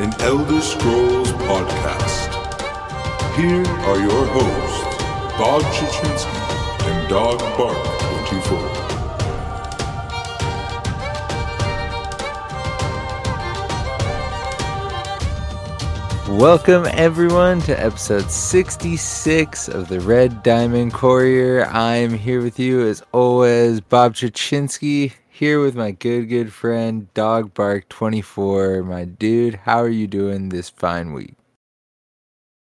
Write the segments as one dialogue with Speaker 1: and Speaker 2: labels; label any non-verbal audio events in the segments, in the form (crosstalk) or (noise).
Speaker 1: an Elder Scrolls podcast. Here are your hosts, Bob Chichinske and Dog Bark 24.
Speaker 2: Welcome, everyone, to episode 66 of the Red Diamond Courier. I'm here with you, as always, Bob Chichinske, here with my good, good friend, Dog Bark 24. My dude, how are you doing this fine week?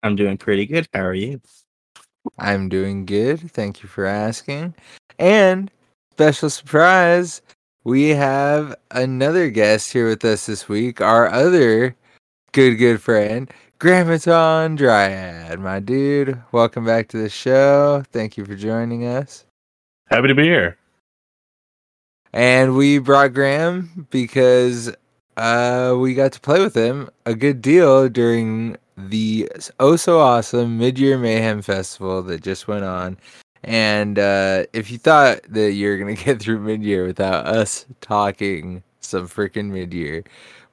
Speaker 3: I'm doing pretty good. How are you?
Speaker 2: I'm doing good. Thank you for asking. And special surprise, we have another guest here with us this week. Our other good, good friend, Grammaton Dryad. My dude, welcome back to the show. Thank you for joining us.
Speaker 4: Happy to be here.
Speaker 2: And we brought Graham because uh, we got to play with him a good deal during the oh so awesome mid year mayhem festival that just went on. And uh, if you thought that you're gonna (laughs) get through mid year without us talking some freaking mid year,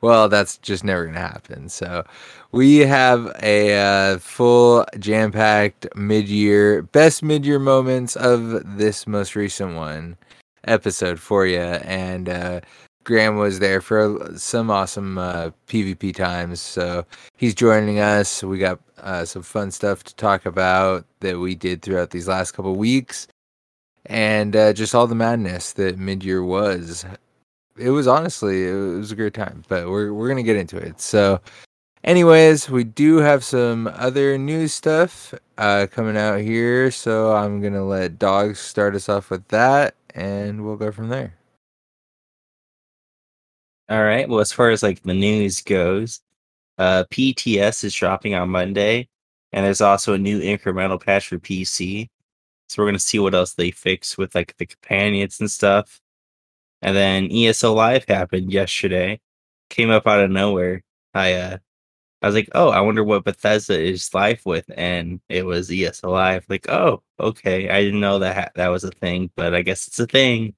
Speaker 2: well, that's just never to happen. So, we have a uh, full jam packed mid year, best mid year moments of this most recent one episode for you. And uh, Graham was there for some awesome uh, PvP times. So, he's joining us. We got uh, some fun stuff to talk about that we did throughout these last couple weeks. And uh, just all the madness that mid year was it was honestly it was a great time, but we're we're gonna get into it. So, anyways, we do have some other news stuff uh, coming out here, so I'm gonna let Dogs start us off with that, and we'll go from there.
Speaker 3: All right. Well, as far as like the news goes, uh, PTS is dropping on Monday, and there's also a new incremental patch for PC. So we're gonna see what else they fix with like the companions and stuff. And then ESO Live happened yesterday. Came up out of nowhere. I uh I was like, oh, I wonder what Bethesda is live with, and it was ESO Live. Like, oh, okay, I didn't know that ha- that was a thing, but I guess it's a thing.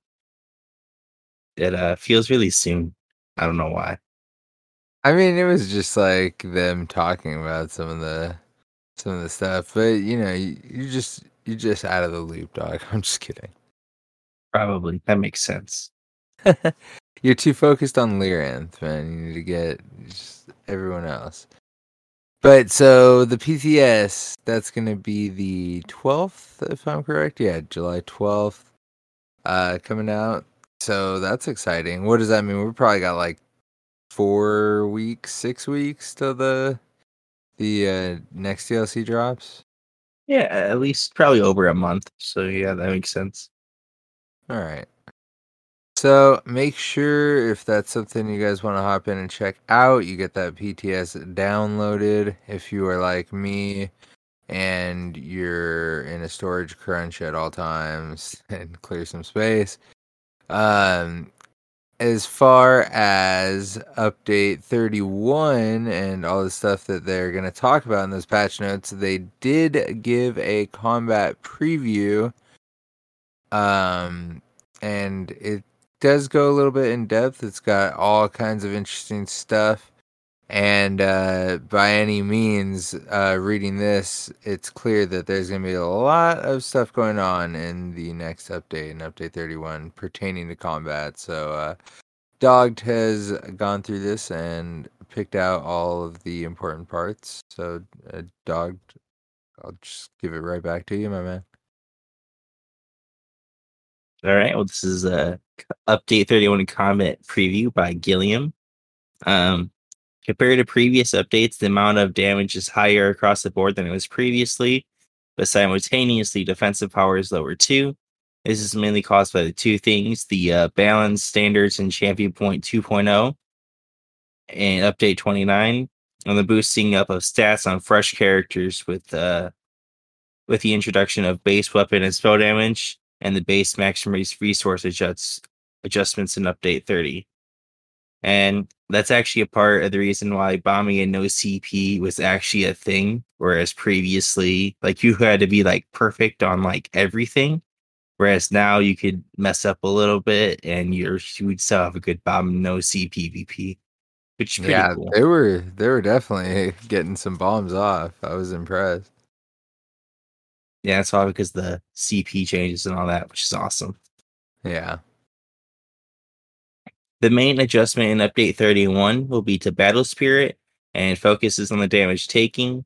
Speaker 3: It uh feels really soon. I don't know why.
Speaker 2: I mean, it was just like them talking about some of the some of the stuff, but you know, you, you just you just out of the loop, dog. (laughs) I'm just kidding.
Speaker 3: Probably that makes sense. (laughs)
Speaker 2: You're too focused on Lyranth, man. You need to get just everyone else. But so the PTS, that's going to be the 12th, if I'm correct. Yeah, July 12th uh, coming out. So that's exciting. What does that mean? We've probably got like four weeks, six weeks till the the uh, next DLC drops.
Speaker 3: Yeah, at least probably over a month. So yeah, that makes sense.
Speaker 2: All right. So make sure if that's something you guys want to hop in and check out, you get that PTS downloaded. If you are like me and you're in a storage crunch at all times (laughs) and clear some space. Um, as far as update 31 and all the stuff that they're going to talk about in those patch notes, they did give a combat preview. Um, and it does go a little bit in depth. It's got all kinds of interesting stuff. And uh, by any means, uh, reading this, it's clear that there's going to be a lot of stuff going on in the next update, in Update 31, pertaining to combat. So, uh, Dogged has gone through this and picked out all of the important parts. So, uh, Dogged, I'll just give it right back to you, my man.
Speaker 3: All right. Well, this is a update 31 comment preview by Gilliam. Um, compared to previous updates, the amount of damage is higher across the board than it was previously, but simultaneously, defensive power is lower too. This is mainly caused by the two things the uh, balance standards in Champion Point 2.0 and Update 29, and the boosting up of stats on fresh characters with uh, with the introduction of base weapon and spell damage and the base maximum resource adjusts, adjustments in update 30. And that's actually a part of the reason why bombing and no CP was actually a thing. Whereas previously, like you had to be like perfect on like everything. Whereas now you could mess up a little bit and you're you would still have a good bomb no C PvP. Which
Speaker 2: Yeah,
Speaker 3: cool.
Speaker 2: they were they were definitely (laughs) getting some bombs off. I was impressed.
Speaker 3: Yeah, it's all because the CP changes and all that, which is awesome.
Speaker 2: Yeah.
Speaker 3: The main adjustment in update 31 will be to battle spirit and focuses on the damage taking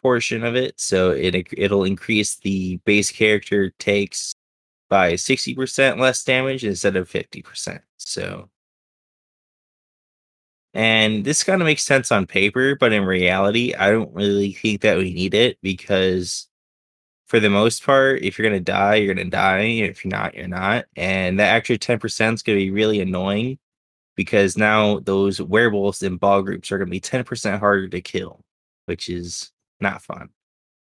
Speaker 3: portion of it. So it it'll increase the base character takes by 60% less damage instead of 50%. So and this kind of makes sense on paper, but in reality, I don't really think that we need it because for the most part, if you're gonna die, you're gonna die. If you're not, you're not. And that extra 10% is gonna be really annoying because now those werewolves in ball groups are gonna be 10% harder to kill, which is not fun.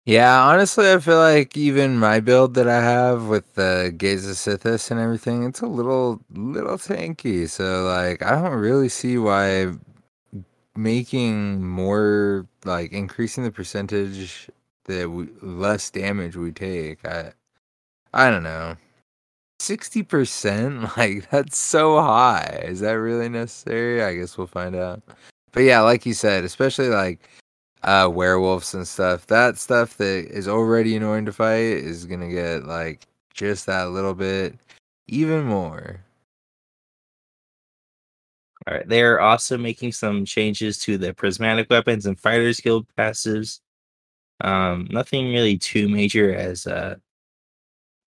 Speaker 2: Yeah, honestly, I feel like even my build that I have with the Gaze of Sithis and everything, it's a little little tanky. So like I don't really see why making more like increasing the percentage that we, less damage we take. I I don't know. 60% (laughs) like that's so high. Is that really necessary? I guess we'll find out. But yeah, like you said, especially like uh werewolves and stuff that stuff that is already annoying to fight is gonna get like just that little bit even more
Speaker 3: All right, they're also making some changes to the prismatic weapons and fighters guild passives. Um, nothing really too major as uh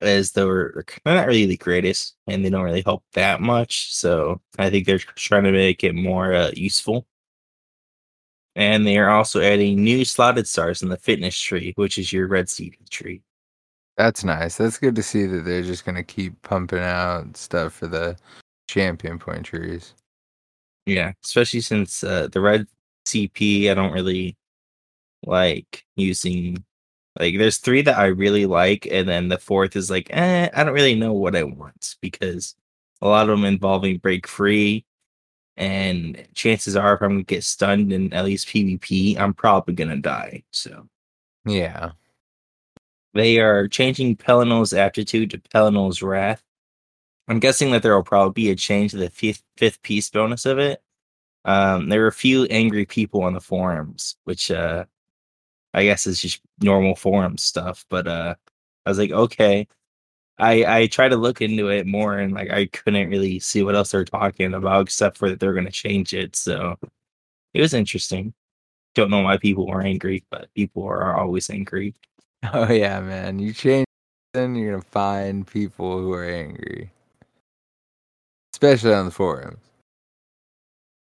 Speaker 3: as they were they're not really the greatest and they don't really help that much. So I think they're trying to make it more uh, useful. And they are also adding new slotted stars in the fitness tree, which is your red CP tree.
Speaker 2: that's nice that's good to see that they're just gonna keep pumping out stuff for the champion point trees
Speaker 3: Yeah, especially since uh, the red CP, I don't really like using. Like, there's three that I really like, and then the fourth is like, eh, I don't really know what I want because a lot of them involving break free, and chances are, if I'm gonna get stunned in at least PvP, I'm probably gonna die. So
Speaker 2: yeah
Speaker 3: they are changing Pelinal's aptitude to Pelinal's wrath. I'm guessing that there will probably be a change to the fifth fifth piece bonus of it. Um, there were a few angry people on the forums, which uh, I guess it's just normal forum stuff. But uh, I was like, okay. I I tried to look into it more, and like I couldn't really see what else they're talking about, except for that they're going to change it. So it was interesting. Don't know why people were angry, but people are always angry. (laughs)
Speaker 2: oh yeah man you change then you're gonna find people who are angry especially on the forums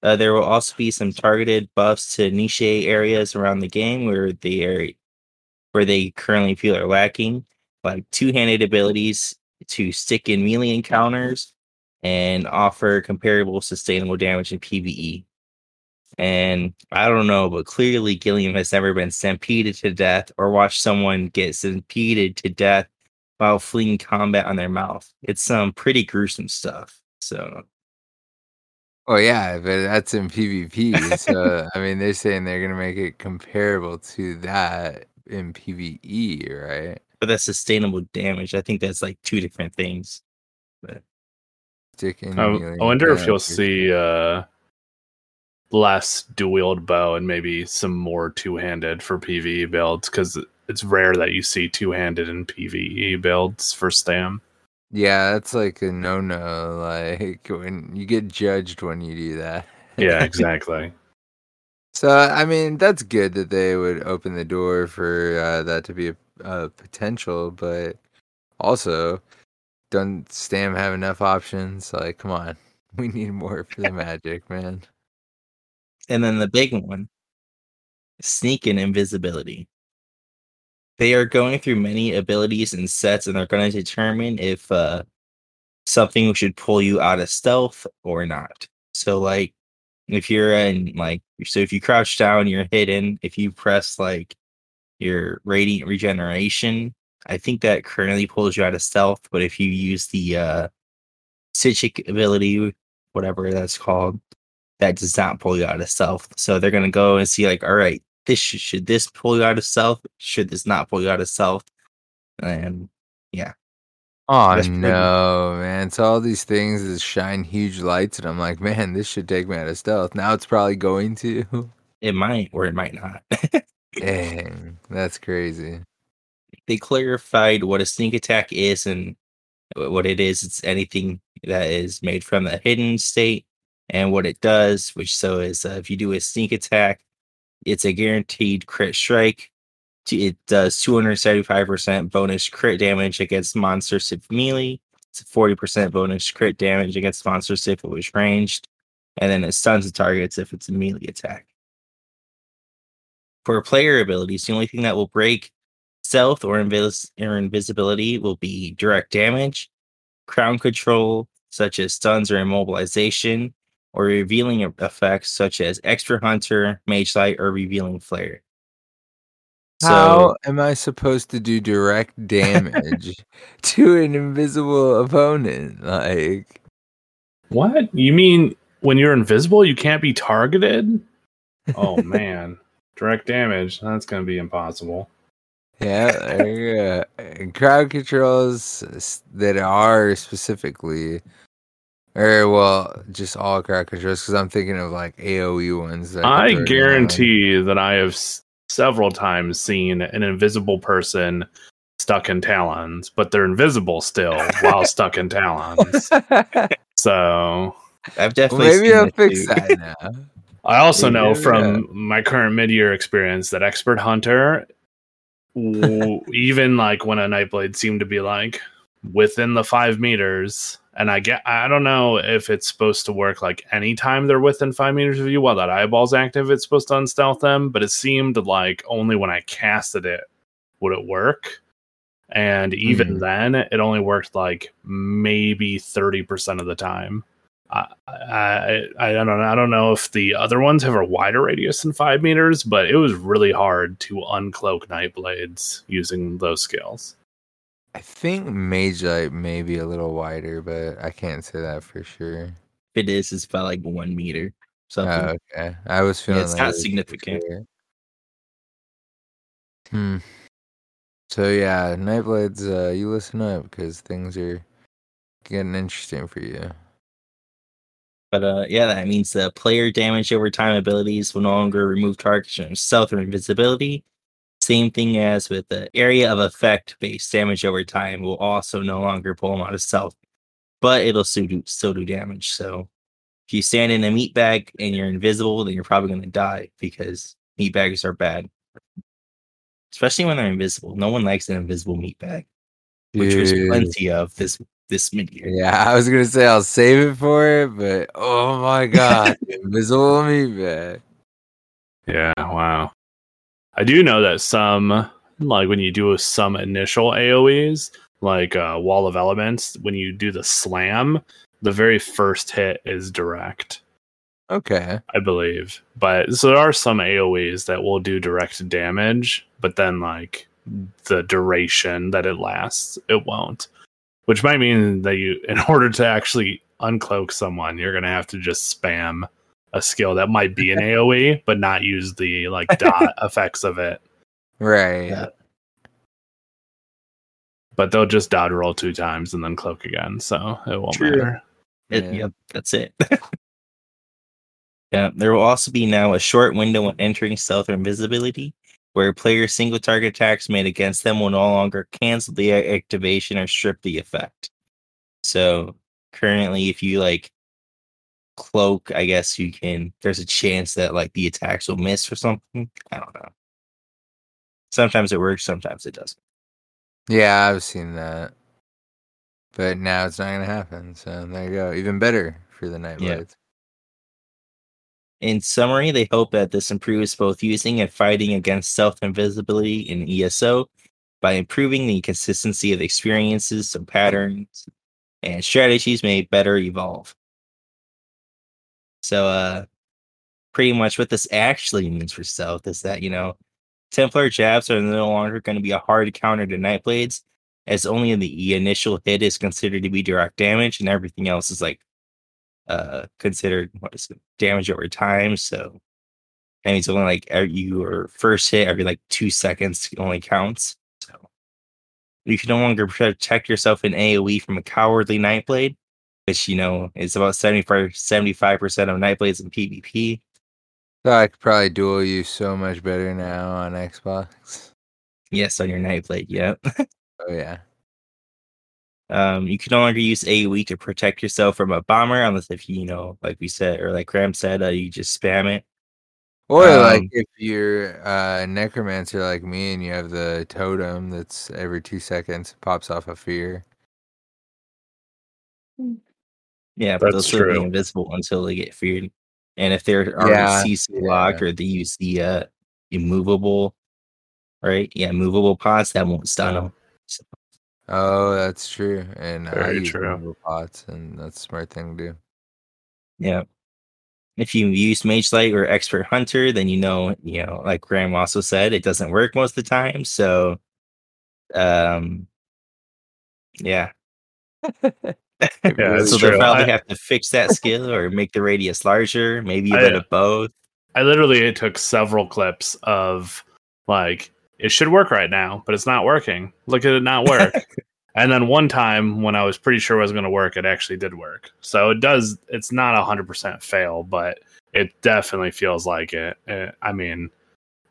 Speaker 3: Uh, there will also be some targeted buffs to niche areas around the game where they are where they currently feel are lacking, like two-handed abilities to stick in melee encounters and offer comparable sustainable damage in PvE. And I don't know, but clearly Gilliam has never been stampeded to death or watched someone get stampeded to death while fleeing combat on their mouth. It's some pretty gruesome stuff. So
Speaker 2: Oh yeah, but that's in PvP. So I mean, they're saying they're gonna make it comparable to that in PvE, right?
Speaker 3: but that's sustainable damage. I think that's like two different things. But
Speaker 2: Stick in
Speaker 4: I, I wonder if you'll see uh, less dual wield bow and maybe some more two handed for PVE builds because it's rare that you see two handed in PVE builds for Stam.
Speaker 2: Yeah, that's like a no no. Like when you get judged when you do that.
Speaker 4: Yeah, (laughs) exactly.
Speaker 2: So I mean, that's good that they would open the door for uh, that to be a, a potential, but also, don't Stam have enough options? Like, come on, (laughs) we need more for the (laughs) magic, man.
Speaker 3: and then the big one, sneak and invisibility. They are going through many abilities and sets, and they're going to determine if uh, something should pull you out of stealth or not. So, like, if you're in like, so if you crouch down, you're hidden. If you press like your radiating regeneration, I think that currently pulls you out of stealth. But if you use the uh, Psijic ability, whatever that's called, that does not pull you out of stealth. So they're gonna go and see like, all right, this should, this pull you out of stealth? Should this not pull you out of stealth? And yeah,
Speaker 2: Oh
Speaker 3: That's pretty-
Speaker 2: no, man! So all these things is shine huge lights, and I'm like, man, this should take me out of stealth. Now it's probably going to.
Speaker 3: It might or it might not. (laughs)
Speaker 2: Dang, that's crazy.
Speaker 3: they clarified what a sneak attack is and what it is. It's anything that is made from the hidden state and what it does, which so is uh, if you do a sneak attack, it's a guaranteed crit strike. It does 275% bonus crit damage against monsters if melee. It's a 40% bonus crit damage against monsters if it was ranged. And then it stuns the targets if it's a melee attack. For player abilities, the only thing that will break stealth or, invis- or invisibility will be direct damage, crowd control, such as stuns or immobilization, or revealing effects such as expert hunter, mage light, or revealing flare.
Speaker 2: How am I supposed to do direct damage (laughs) to an invisible opponent? Like,
Speaker 4: What? You mean when you're invisible, you can't be targeted? Oh (laughs) man, direct damage. That's gonna be impossible.
Speaker 2: yeah, there you go. Crowd controls that are specifically, or well, just all crowd controls. Because I'm thinking of like AOE ones. that
Speaker 4: I
Speaker 2: could throw
Speaker 4: guarantee that I have s- several times seen an invisible person stuck in talons, but they're invisible still while stuck in talons. (laughs) So
Speaker 3: I've
Speaker 2: Well,
Speaker 3: definitely
Speaker 2: maybe
Speaker 3: seen
Speaker 2: they'll fix
Speaker 3: too.
Speaker 2: that now. (laughs)
Speaker 4: I also
Speaker 2: Yeah,
Speaker 4: know
Speaker 2: yeah.
Speaker 4: from my current mid-year experience that expert hunter, w- (laughs) even like when a nightblade seemed to be like within the five meters, and I get I don't know if it's supposed to work like anytime they're within five meters of you while that eyeball's active, it's supposed to unstealth them, but it seemed like only when I casted it would it work. And even
Speaker 2: Hmm.
Speaker 4: then, it only worked like maybe 30% of the time. I, I I don't know. I don't know if the other ones have a wider radius than five meters, but it was really hard to uncloak night blades using those skills.
Speaker 2: I think Mage Light may be a little wider, but I can't say that for sure.
Speaker 3: If it is, it's about like one meter. Something.
Speaker 2: Oh, okay. I was feeling
Speaker 3: it's
Speaker 2: like
Speaker 3: not significant.
Speaker 2: sure. Hmm. So yeah, Nightblades, uh, you listen up because things are getting interesting for you.
Speaker 3: But uh, yeah, that means the player damage over time abilities will no longer remove targets from stealth or invisibility. Same thing as with the area of effect based damage over time will also no longer pull them out of stealth, but it'll still do, still do damage. So if you stand in a meat bag and you're invisible, then you're probably going to die because meat bags are bad, especially when they're invisible. No one likes an invisible meat bag, which there's plenty of this this mid year.
Speaker 2: Yeah, I was gonna say I'll save it for it, but oh my (laughs) god, invisible meat bag.
Speaker 4: Yeah, wow. I do know that some, like when you do some initial AoEs, like uh, Wall of Elements, when you do the slam, the very first hit is direct.
Speaker 2: Okay.
Speaker 4: I believe. But so there are some AoEs that will do direct damage, but then like the duration that it lasts, it won't. Which might mean that you, in (laughs) order to actually uncloak someone, you're gonna have to just spam a skill that might be an AoE, but not use the like (laughs) dot effects of it.
Speaker 2: Right.
Speaker 3: Yeah.
Speaker 4: But they'll just dot roll two times and then cloak again, so it won't
Speaker 3: True.
Speaker 4: matter.
Speaker 3: It,
Speaker 2: Yeah.
Speaker 3: Yep, that's it. (laughs) yeah, there will also be now a short window when entering stealth or invisibility, where player single target attacks made against them will no longer cancel the activation or strip the effect. So currently, if you like cloak, I guess you can. There's a chance that like the attacks will miss or something. I don't know. Sometimes it works, sometimes it doesn't.
Speaker 2: Yeah, I've seen that. But now it's not gonna happen. So there you go. Even better for the Nightblades.
Speaker 3: In summary, they hope that this improves both using and fighting against self invisibility in ESO by improving the consistency of experiences so patterns and strategies may better evolve. So, uh, pretty much what this actually means for stealth is that, you know, Templar jabs are no longer going to be a hard counter to Nightblades, as only the initial hit is considered to be direct damage, and everything else is like uh considered what is it damage over time so that means only like your first hit every like two seconds only counts so. You can no longer protect yourself in AoE from a cowardly Nightblade, which you know is about 75 percent of Nightblades in PvP.
Speaker 2: So I could probably duel you so much better now on Xbox.
Speaker 3: Yes, on your Nightblade. Yep. (laughs)
Speaker 2: Oh yeah.
Speaker 3: Um, you can no longer use AoE to protect yourself from a bomber unless if you, you know, like we said, or like Graham said, uh, you just spam it.
Speaker 2: Or like
Speaker 3: Um,
Speaker 2: if you're uh necromancer like me and you have the totem that's every two seconds pops off a fear.
Speaker 3: Yeah, but they'll
Speaker 4: That's
Speaker 3: still be invisible until they get feared. And if they're already
Speaker 2: Yeah,
Speaker 3: CC locked
Speaker 2: yeah.
Speaker 3: or they use the uh, immovable, right? Yeah, movable pots that won't stun them.
Speaker 2: Oh, that's true. And I
Speaker 4: Very
Speaker 2: use
Speaker 4: true.
Speaker 2: pots and that's a smart thing to do.
Speaker 3: Yeah. If you use Mage Light or Expert Hunter, then you know, you know, like Graham also said, it doesn't work most of the time. So, um, yeah. (laughs) (laughs)
Speaker 2: It
Speaker 4: Yeah,
Speaker 3: so they'll probably
Speaker 4: I-
Speaker 3: have to fix that skill or make the radius larger, maybe a
Speaker 4: I-
Speaker 3: bit of both.
Speaker 4: I literally it took several clips of like it should work right now, but it's not working. Look at it not (laughs) work. and then one time when I was pretty sure it was going to work, it actually did work. So it does. It's not a hundred percent fail, but it definitely feels like it. Eh, I mean,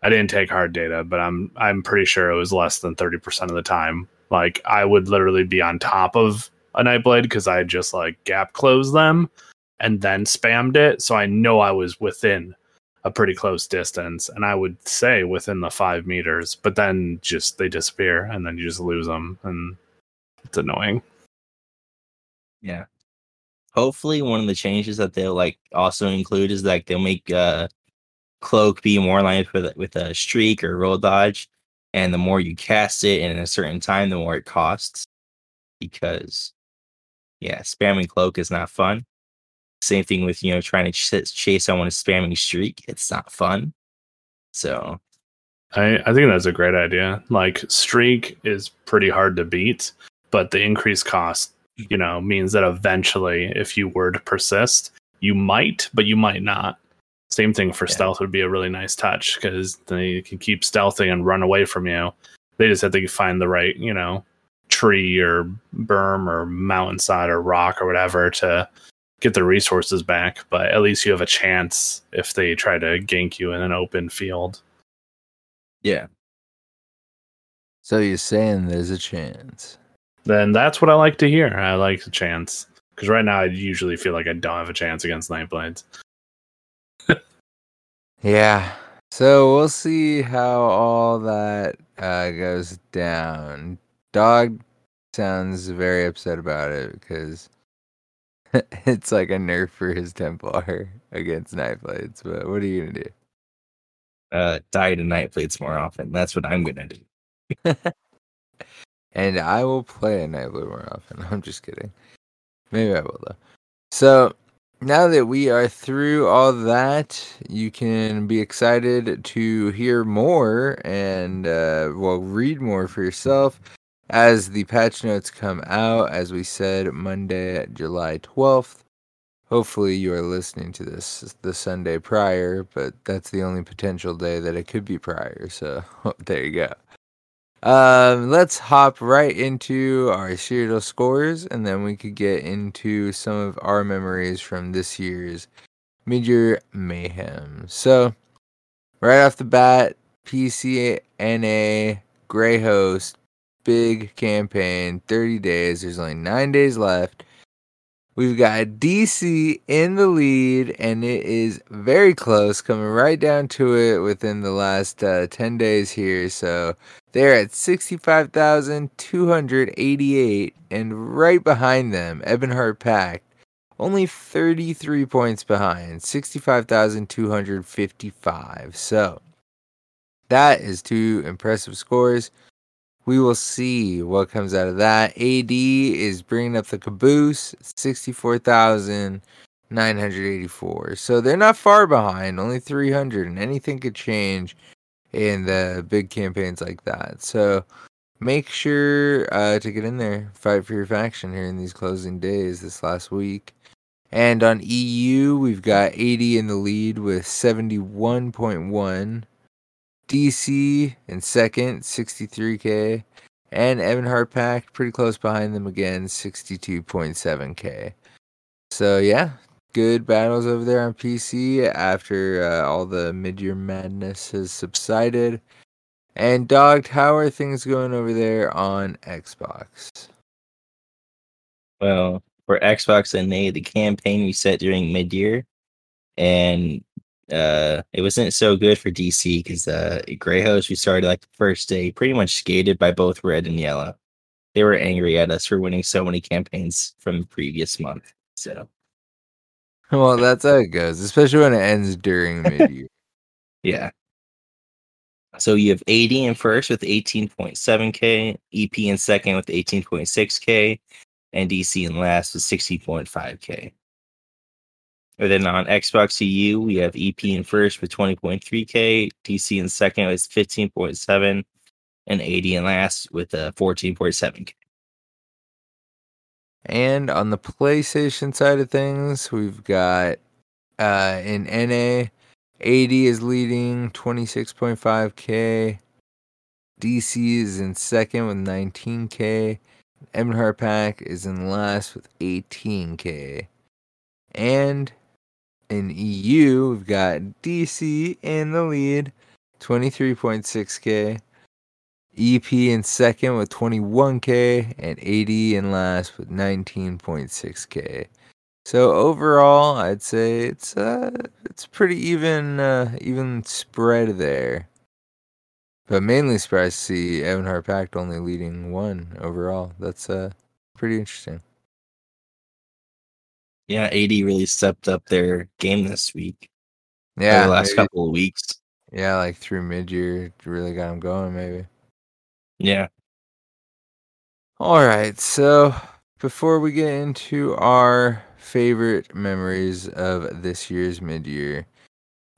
Speaker 4: I didn't take hard data, but I'm I'm pretty sure it was less than thirty percent of the time. Like I would literally be on top of a nightblade because I just like gap closed them and then spammed it, so I know I was within a pretty close distance, and I would say within the five meters. But then just they disappear, and then you just lose them, and it's annoying.
Speaker 3: Yeah. Hopefully, one of the changes that they'll like also include is like they'll make uh cloak be more aligned with with a streak or roll dodge, and the more you cast it in a certain time, the more it costs. Because, yeah, spamming cloak is not fun. Same thing with you know trying to ch- chase someone with spamming streak. It's not fun. So
Speaker 4: I, I think that's a great idea. Like streak is pretty hard to beat, but the increased cost, mm-hmm. you know, means that eventually, if you were to persist, you might, but you might not. Same thing for
Speaker 3: Yeah.
Speaker 4: stealth would be a really nice touch because they can keep stealthing and run away from you. They just have to find the right, you know, tree or berm or mountainside or rock or whatever to get the resources back. But at least you have a chance if they try to gank you in an open field.
Speaker 3: yeah,
Speaker 2: So you're saying there's a chance.
Speaker 4: then that's what I like to hear. I like the chance because right now I usually feel like I don't have a chance against Nightblades. (laughs)
Speaker 2: Yeah. So we'll see how all that uh, goes down. Dog sounds very upset about it because (laughs) it's like a nerf for his Templar against Nightblades. But what are you gonna do?
Speaker 3: uh, die to night blades more often. That's what I'm gonna do. (laughs)
Speaker 2: And I will play a Nightblade more often. (laughs) I'm just kidding. Maybe I will though. So now that we are through all that, you can be excited to hear more and uh, well read more for yourself as the patch notes come out. As we said, Monday, July 12th. Hopefully, you are listening to this the Sunday prior, but that's the only potential day that it could be prior. So (laughs) there you go. Um, let's hop right into our Cyrodiil scores, and then we could get into some of our memories from this year's Midyear Mayhem. So, right off the bat, PCNA Grey Host, big campaign, 30 days. There's only nine days left. We've got DC in the lead, and it is very close, coming right down to it within the last uh, 10 days here. So, they're at 65,288, and right behind them, Ebonheart Pact, only 33 points behind, 65,255. So, that is two impressive scores. We will see what comes out of that. AD is bringing up the caboose, 64,984. So, they're not far behind, only 300, and anything could change in the big campaigns like that. So make sure uh, to get in there, fight for your faction here in these closing days this last week. And on EU, we've got AD in the lead with 71.1. DC in second, 63k. And Ebonheart Pact pretty close behind them again, 62.7k. So yeah, good battles over there on PC after uh, all the mid-year madness has subsided. And dogged, how are things going over there on Xbox?
Speaker 3: Well, for Xbox and they the campaign reset during mid year, and uh, it wasn't so good for DC because uh, Greyhost we started like the first day pretty much skated by both red and yellow. They were angry at us for winning so many campaigns from the previous month. So
Speaker 2: Well, that's how it goes, especially when it ends during (laughs) mid-year.
Speaker 3: yeah. So you have AD in first with 18.7k, EP in second with 18.6k, and DC in last with 60.5k. And then on Xbox EU, we have EP in first with 20.3k, DC in second with 15.7, and AD in last with uh, 14.7k.
Speaker 2: And on the PlayStation side of things, we've got uh, in NA, AD is leading 26.5k. DC is in second with 19k. Evan Pack is in last with 18k. And in EU, we've got DC in the lead, 23.6k. EP in second with 21k and AD in last with 19.6k. So overall, I'd say it's uh it's pretty even uh, even spread there. But mainly surprised to see Ebonheart Pact only leading one overall. That's uh pretty interesting.
Speaker 3: Yeah, AD really stepped up their game this week.
Speaker 2: Yeah,
Speaker 3: the last
Speaker 2: maybe-
Speaker 3: couple of weeks.
Speaker 2: yeah, like through mid year, really got him going. Maybe.
Speaker 3: Yeah.
Speaker 2: All right, so before we get into our favorite memories of this year's mid year,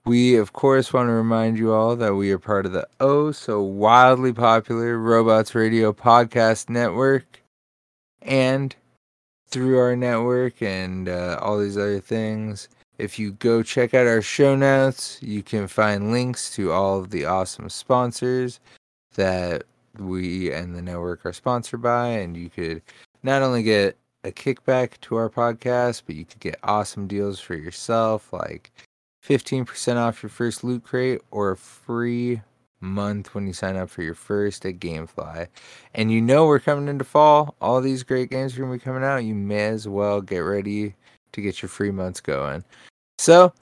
Speaker 2: we of course want to remind you all that we are part of the oh so wildly popular Robots Radio podcast network. And through our network and uh, all these other things, if you go check out our show notes, you can find links to all of the awesome sponsors that we and the network are sponsored by, and you could not only get a kickback to our podcast, but you could get awesome deals for yourself, like 15% off your first loot crate or a free month when you sign up for your first at Gamefly. And you know we're coming into fall. All these great games are going to be coming out. You may as well get ready to get your free months going. So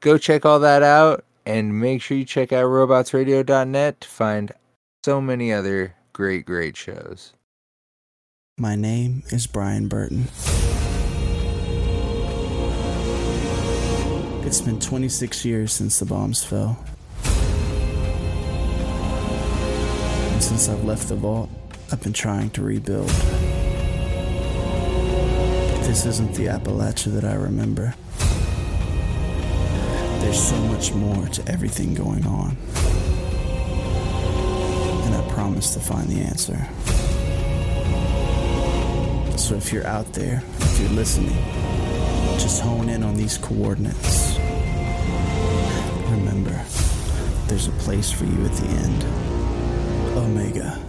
Speaker 2: go check all that out and make sure you check out robotsradio.net to find so many other great, great shows.
Speaker 5: My name is Brian Burton. It's been 26 years since the bombs fell. Since I've left the vault, I've been trying to rebuild. This isn't the Appalachia that I remember. There's so much more to everything going on. And I promise to find the answer. So if you're out there, if you're listening, just hone in on these coordinates. Remember, there's a place for you at the end. Omega.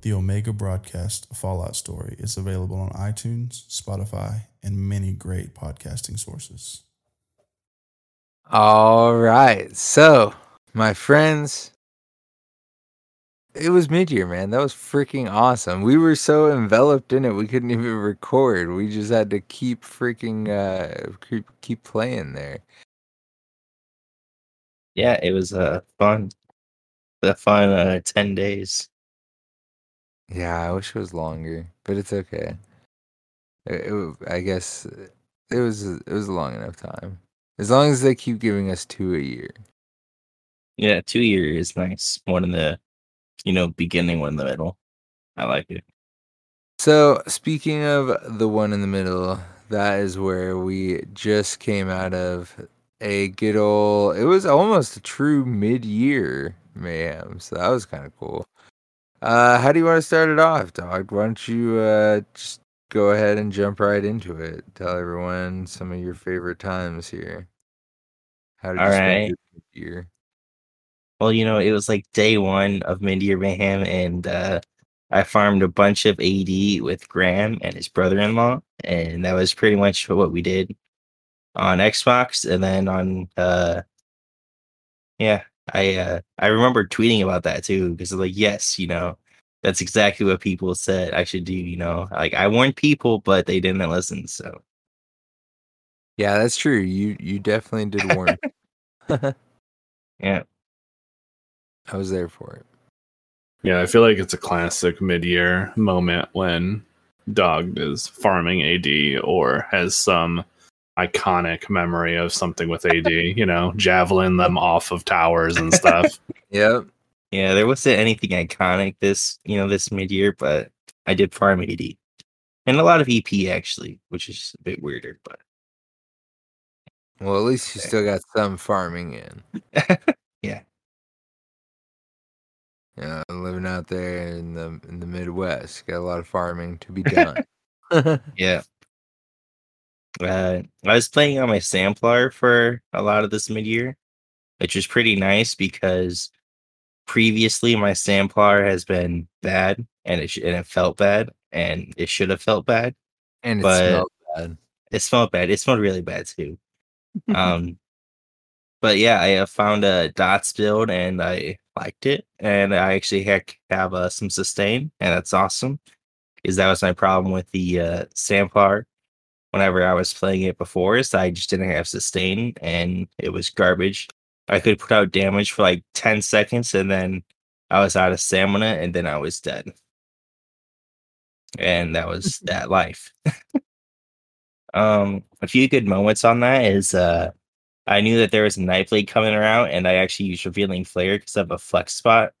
Speaker 6: The Omega Broadcast Fallout Story is available on iTunes, Spotify, and many great podcasting sources.
Speaker 2: All right. So, my friends, it was mid year, man. That was freaking awesome. We were so enveloped in it, we couldn't even record. We just had to keep freaking, uh, keep, keep playing there.
Speaker 3: Yeah, it was uh, fun. A fun uh, 10 days.
Speaker 2: Yeah, I wish it was longer, but it's okay. It, it, I guess it was it was a long enough time. As long as they keep giving us two a year.
Speaker 3: Yeah, two year is nice. One in the, you know, beginning, one in the middle. I like it.
Speaker 2: So, speaking of the one in the middle, that is where we just came out of a good old. It was almost a true mid-year mayhem, so that was kind of cool. Uh, how do you want to start it off, dog? Why don't you uh, just go ahead and jump right into it? Tell everyone some of your favorite times here. How did
Speaker 3: All
Speaker 2: you spend
Speaker 3: right.
Speaker 2: your mid-year?
Speaker 3: Well, you know, it was like day one of Mid-Year Mayhem, and uh, I farmed a bunch of AD with Graham and his brother-in-law, and that was pretty much what we did on Xbox. And then on, uh, yeah, I uh, I remember tweeting about that too because like, yes, you know, that's exactly what people said I should do. You know, like I warned people, but they didn't listen. So
Speaker 2: Yeah, that's true. You you definitely did warn. (laughs) (laughs)
Speaker 3: yeah,
Speaker 2: I was there for it.
Speaker 4: Yeah, I feel like it's a classic mid-year moment when Dog is farming AD or has some iconic memory of something with AD, you know, javelin them off of towers and stuff. (laughs)
Speaker 2: Yep.
Speaker 3: yeah, there wasn't anything iconic this you know this mid-year, but I did farm AD and a lot of EP actually, which is a bit weirder, but.
Speaker 2: Well, at least you still got some farming in. (laughs)
Speaker 3: Yeah.
Speaker 2: Yeah, living out there in the in the Midwest, got a lot of farming to be (laughs) done.
Speaker 3: Yeah. Uh, I was playing on my Stamplar for a lot of this mid year, which was pretty nice because previously my Stamplar has been bad and it sh- and it felt bad and it should have felt bad.
Speaker 2: and it
Speaker 3: But-
Speaker 2: smelled bad.
Speaker 3: It smelled bad. It smelled really bad too. (laughs) um, but yeah, I uh, found a dots build and I liked it, and I actually heck have uh, some sustain, and that's awesome. Because that was my problem with the uh, Stamplar whenever I was playing it before, is I just didn't have sustain, and it was garbage. I could put out damage for like ten seconds, and then I was out of stamina, and then I was dead. And that was that life. (laughs) Um, a few good moments on that is uh, I knew that there was a Nightblade coming around, and I actually used revealing flare because I have a flex spot.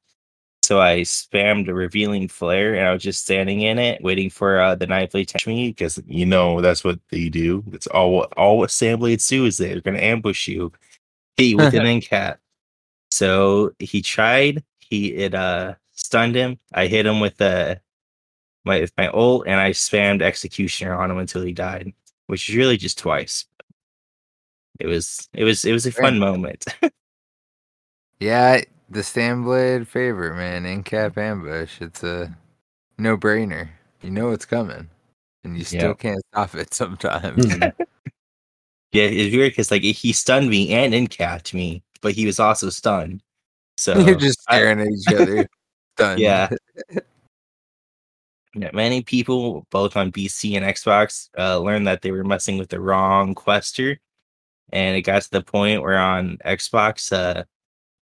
Speaker 3: So I spammed a revealing flare, and I was just standing in it, waiting for uh, the Nightblade to touch me because you know that's what they do. That's all. All what Stamblades do is they're going to ambush you, you with an (laughs) end cap. So he tried. He it uh stunned him. I hit him with uh my with my ult, and I spammed executioner on him until he died which is really just twice. It was it was it was a fun moment. (laughs)
Speaker 2: Yeah, the Stamblade favorite, man. In cap ambush. It's a no brainer. You know it's coming. And you still
Speaker 3: Yeah.
Speaker 2: can't stop it sometimes. (laughs)
Speaker 3: yeah, it's weird because like he stunned me and in incapped me, but he was also stunned. So (laughs)
Speaker 2: You're just
Speaker 3: I-
Speaker 2: at each other. (laughs) Done.
Speaker 3: Yeah. yeah, many people both on PC and Xbox uh, learned that they were messing with the wrong quester, and it got to the point where on Xbox, uh,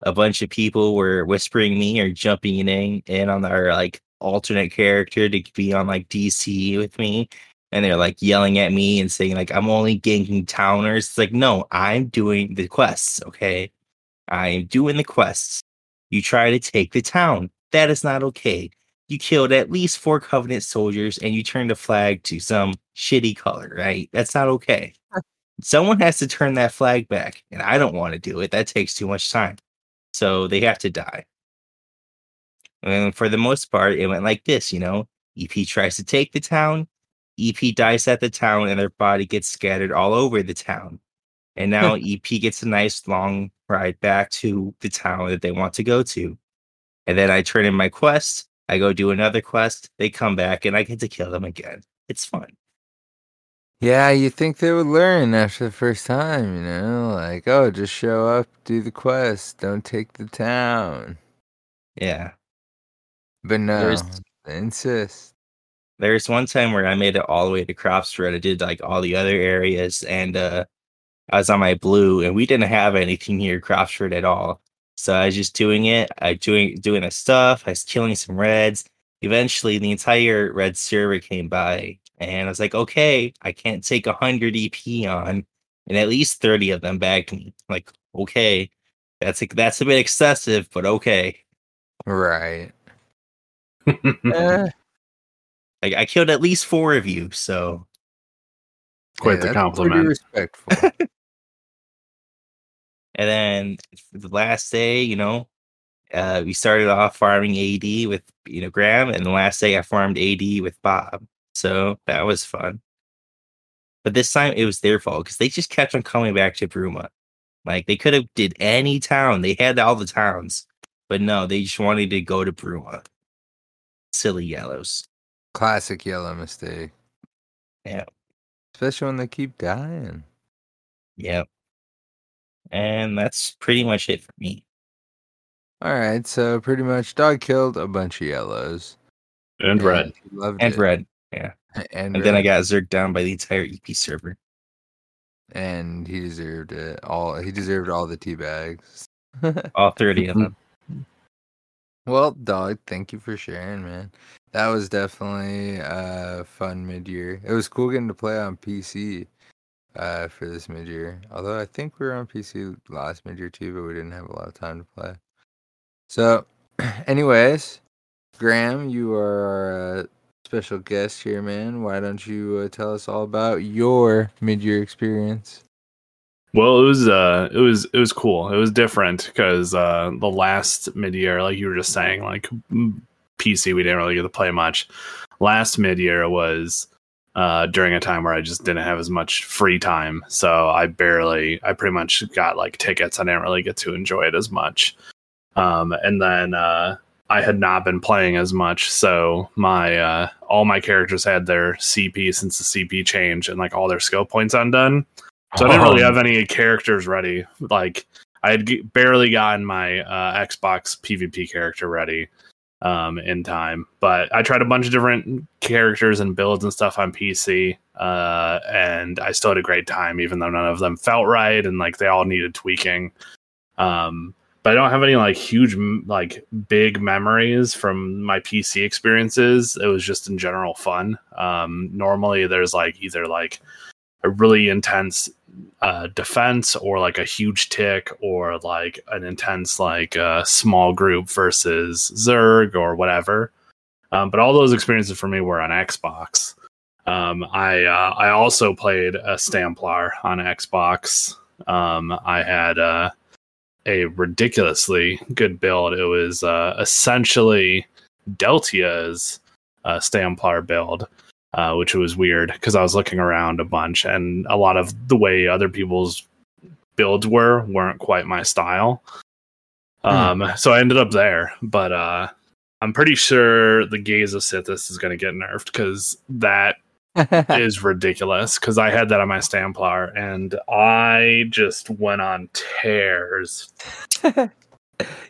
Speaker 3: a bunch of people were whispering me or jumping in in on our like alternate character to be on like DC with me, and they're like yelling at me and saying like I'm only ganking towners. It's like no, I'm doing the quests. Okay, I'm doing the quests. You try to take the town. That is not okay you killed at least four Covenant soldiers and you turned the flag to some shitty color, right? That's not okay. Someone has to turn that flag back, and I don't want to do it. That takes too much time. So they have to die. And for the most part, it went like this, you know. EP tries to take the town, EP dies at the town, and their body gets scattered all over the town. And now EP gets a nice long ride back to the town that they want to go to. And then I turn in my quest, I go do another quest, they come back, and I get to kill them again. It's fun.
Speaker 2: Yeah, you think they would learn after the first time, you know? Like, oh, just show up, do the quest, don't take the town.
Speaker 3: Yeah.
Speaker 2: But no,
Speaker 3: There's-
Speaker 2: they insist.
Speaker 3: There's one time where I made it all the way to Cropsford. I did like all the other areas, and uh I was on my blue, and we didn't have anything near Cropsford at all. So I was just doing it. I doing doing the stuff. I was killing some reds. Eventually, the entire red server came by, and I was like, okay, I can't take hundred EP on, and at least thirty of them bagged me. Like, okay, that's that's a bit excessive, but okay.
Speaker 2: Right. Eh, (laughs)
Speaker 3: Like I killed at least four of you, so
Speaker 4: Quite
Speaker 2: yeah,
Speaker 4: the compliment.
Speaker 2: Respectful. (laughs)
Speaker 3: And then the last day, you know, uh, we started off farming AD with you know Graham, and the last day I farmed AD with Bob. So that was fun. But this time it was their fault because they just kept on coming back to Bruma. Like they could have did any town. They had all the towns, but no, they just wanted to go to Bruma. Silly yellows.
Speaker 2: Classic yellow mistake.
Speaker 3: Yeah.
Speaker 2: Especially when they keep dying.
Speaker 3: Yep. And that's pretty much it for me.
Speaker 2: All right, so pretty much dog killed a bunch of yellows.
Speaker 4: And red.
Speaker 2: Loved
Speaker 3: And
Speaker 2: it.
Speaker 3: red.
Speaker 2: And,
Speaker 3: And then I got zerged down by the entire EP server.
Speaker 2: and he deserved it all. He deserved all the tea bags. (laughs)
Speaker 3: All 30 of them.
Speaker 2: well, dog, thank you for sharing, man. That was definitely a fun mid year. It was cool getting to play on PC uh, for this mid year. Although I think we were on PC last mid year too, but we didn't have a lot of time to play. So, (clears throat) anyways, Graham, you are uh, special guest here, man. Why don't you uh, tell us all about your mid year experience?
Speaker 4: Well, it was uh, it was it was cool. It was different because uh, the last mid year, like you were just saying, like PC, we didn't really get to play much. Last mid year was uh, during a time where I just didn't have as much free time, so I barely, I pretty much got like tickets. I didn't really get to enjoy it as much. Um, and then uh, I had not been playing as much, so my uh, all my characters had their CP since the CP change and like all their skill points undone. So I didn't really
Speaker 3: Oh.
Speaker 4: have any characters ready. Like I had g- barely gotten my uh, Xbox PvP character ready um, in time, but I tried a bunch of different characters and builds and stuff on PC, uh, and I still had a great time, even though none of them felt right and like they all needed tweaking. Um, but I don't have any like huge, like big memories from my PC experiences. It was just in general fun. Um, normally, there's like either like a really intense uh, defense or like a huge tick or like an intense like uh, small group versus Zerg or whatever. Um, but all those experiences for me were on Xbox. Um, I uh, I also played a Stamplar on Xbox. Um, I had uh, a ridiculously good build. It was uh, essentially Deltia's uh, Stamplar build uh, which was weird because I was looking around a bunch and a lot of the way other people's builds were weren't quite my style. Um, so I ended up there, but uh, I'm pretty sure the Gaze of Sithis is going to get nerfed because that (laughs) is ridiculous. Because I had that on my Stamplar and I just went on tears (laughs)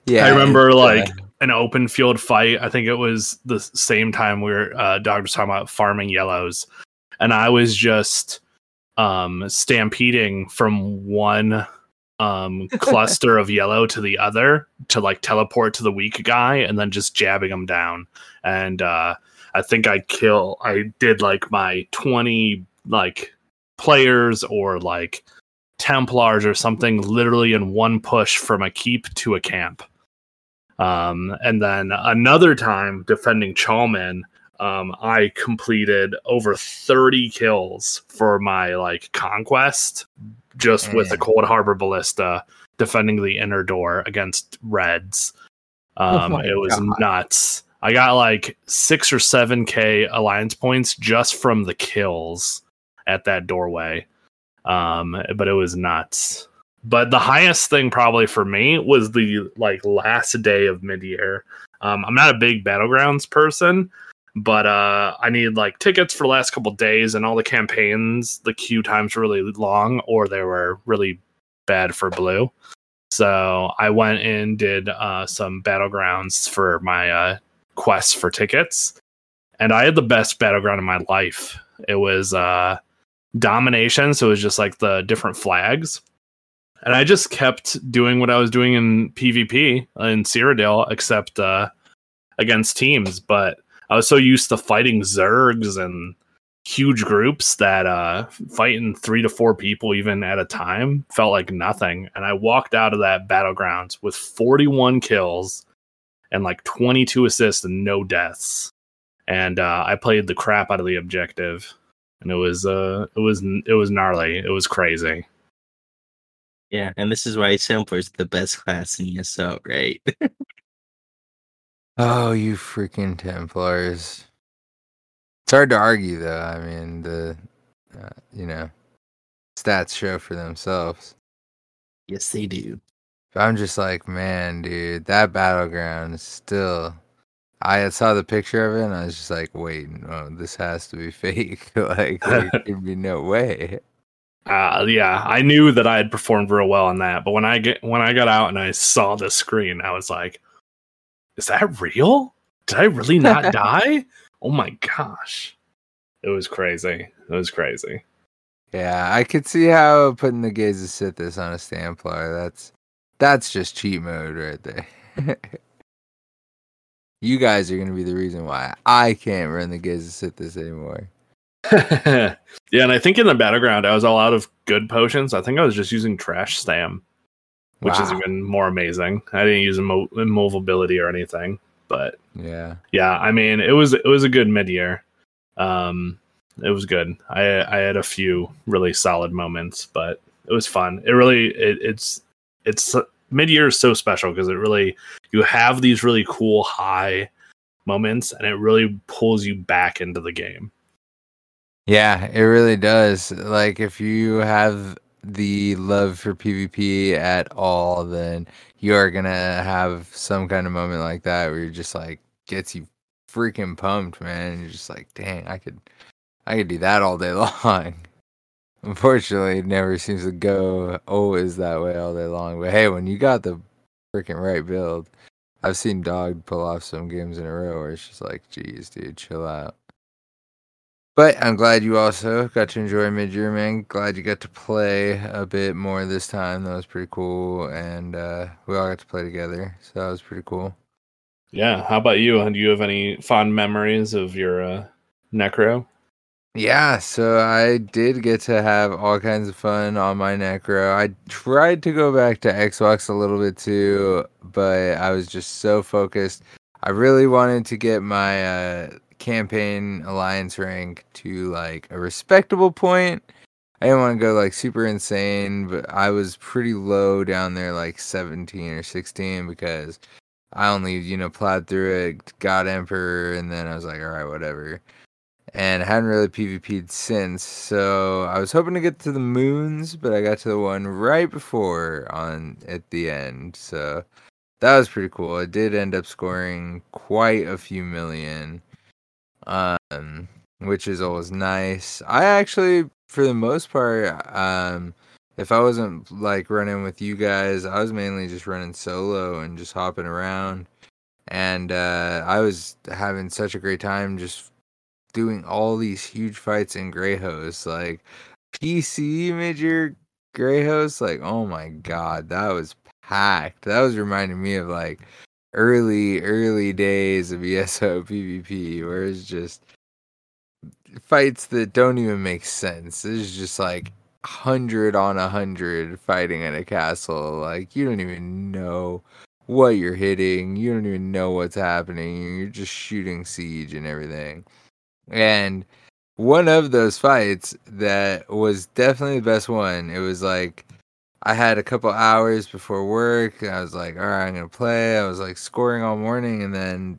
Speaker 2: yeah,
Speaker 4: I remember like an open field fight. I think it was the same time we were uh Dog was talking about farming yellows. And I was just um stampeding from one um (laughs) cluster of yellow to the other to like teleport to the weak guy and then just jabbing him down. And uh I think I kill I did like my 20 like players or like Templars or something literally in one push from a keep to a camp. Um, and then another time defending Chalman, um, I completed over 30 kills for my like conquest just with the Coldharbour Ballista defending the inner door against Reds. Um,
Speaker 2: my
Speaker 4: it was
Speaker 2: God.
Speaker 4: nuts. I got like six or seven K alliance points just from the kills at that doorway. Um, but it was nuts. But the highest thing probably for me was the like last day of mid year. Um, I'm not a big battlegrounds person, but uh, I needed like tickets for the last couple days, and all the campaigns. The queue times were really long, or they were really bad for blue. So I went and did uh, some battlegrounds for my uh, quests for tickets, and I had the best battleground in my life. It was uh, domination, so it was just like the different flags. And I just kept doing what I was doing in PvP in Cyrodiil, except uh, against teams. But I was so used to fighting Zergs and huge groups that uh, fighting three to four people even at a time felt like nothing. And I walked out of that battlegrounds with 41 kills and like 22 assists and no deaths. And uh, I played the crap out of the objective, and it was uh, it was it was gnarly. It was crazy.
Speaker 3: Yeah, and this is why Templar's the best class in ESO, right? (laughs)
Speaker 2: Oh, you freaking Templars! It's hard to argue, though. I mean, the uh, you know stats show for themselves.
Speaker 3: Yes, they do.
Speaker 2: I'm just like, man, dude, that battleground is still. I saw the picture of it and I was just like, wait, no, this has to be (laughs) fake. (laughs) like, there (laughs) can be no way.
Speaker 4: Uh, yeah, I knew that I had performed real well on that, but when I get when I got out and I saw the screen, I was like, "Is that real? Did I really not die? Oh my gosh!" It was crazy. It was crazy.
Speaker 2: Yeah, I could see how putting the gaze of Sithis on a Stamplar, that's that's just cheat mode right there. (laughs) you guys are gonna be the reason why I can't run the of Sithis anymore. (laughs)
Speaker 4: yeah, and I think in the battleground I was all out of good potions. I think I was just using trash stam, which is even more amazing. I didn't use immo- immovability or anything, but
Speaker 2: Yeah.
Speaker 4: yeah, I mean it was it was a good mid year. Um, it was good. I I had a few really solid moments, but it was fun. It really it, it's it's mid year is so special because it really you have these really cool high moments and it really pulls you back into the game.
Speaker 2: Yeah, it really does. Like if you have the love for PvP at all, then you are gonna have some kind of moment like that where you're just like gets you freaking pumped, man. You're just like, dang, I could I could do that all day (laughs) long. Unfortunately, it never seems to go always that way all day long. But hey, when you got the freaking right build, I've seen Dog pull off some games in a row where it's just like, geez, dude, chill out. But I'm glad you also got to enjoy mid year, man. Glad you got to play a bit more this time. That was pretty cool. And uh, we all got to play together. So that was pretty cool.
Speaker 4: Yeah. How about you? And Do you have any fond memories of your uh, Necro?
Speaker 2: Yeah, so I did get to have all kinds of fun on my Necro. I tried to go back to Xbox a little bit too, but I was just so focused. I really wanted to get my uh, campaign alliance rank to like a respectable point. I didn't want to go like super insane, but I was pretty low down there, like 17 or 16, because I only, you know, plowed through it, got Emperor, and then I was like, all right, whatever and I hadn't really PvP'd since. So I was hoping to get to the moons, but I got to the one right before on at the end. So that was pretty cool. I did end up scoring quite a few million, um, which is always nice. I actually, for the most part, um, if I wasn't like running with you guys, I was mainly just running solo and just hopping around. And uh, I was having such a great time just doing all these huge fights in Grey like PC major Grey like oh my god, that was packed. That was reminding me of like early, early days of ESO PvP, (laughs) where it's just fights that don't even make sense. It's just like hundred on a hundred fighting in a castle. Like you don't even know what you're hitting. You don't even know what's happening. You're just shooting siege and everything. And one of those fights that was definitely the best one, it was like I had a couple hours before work. I was like, all right, I'm to play. I was like scoring all morning. And then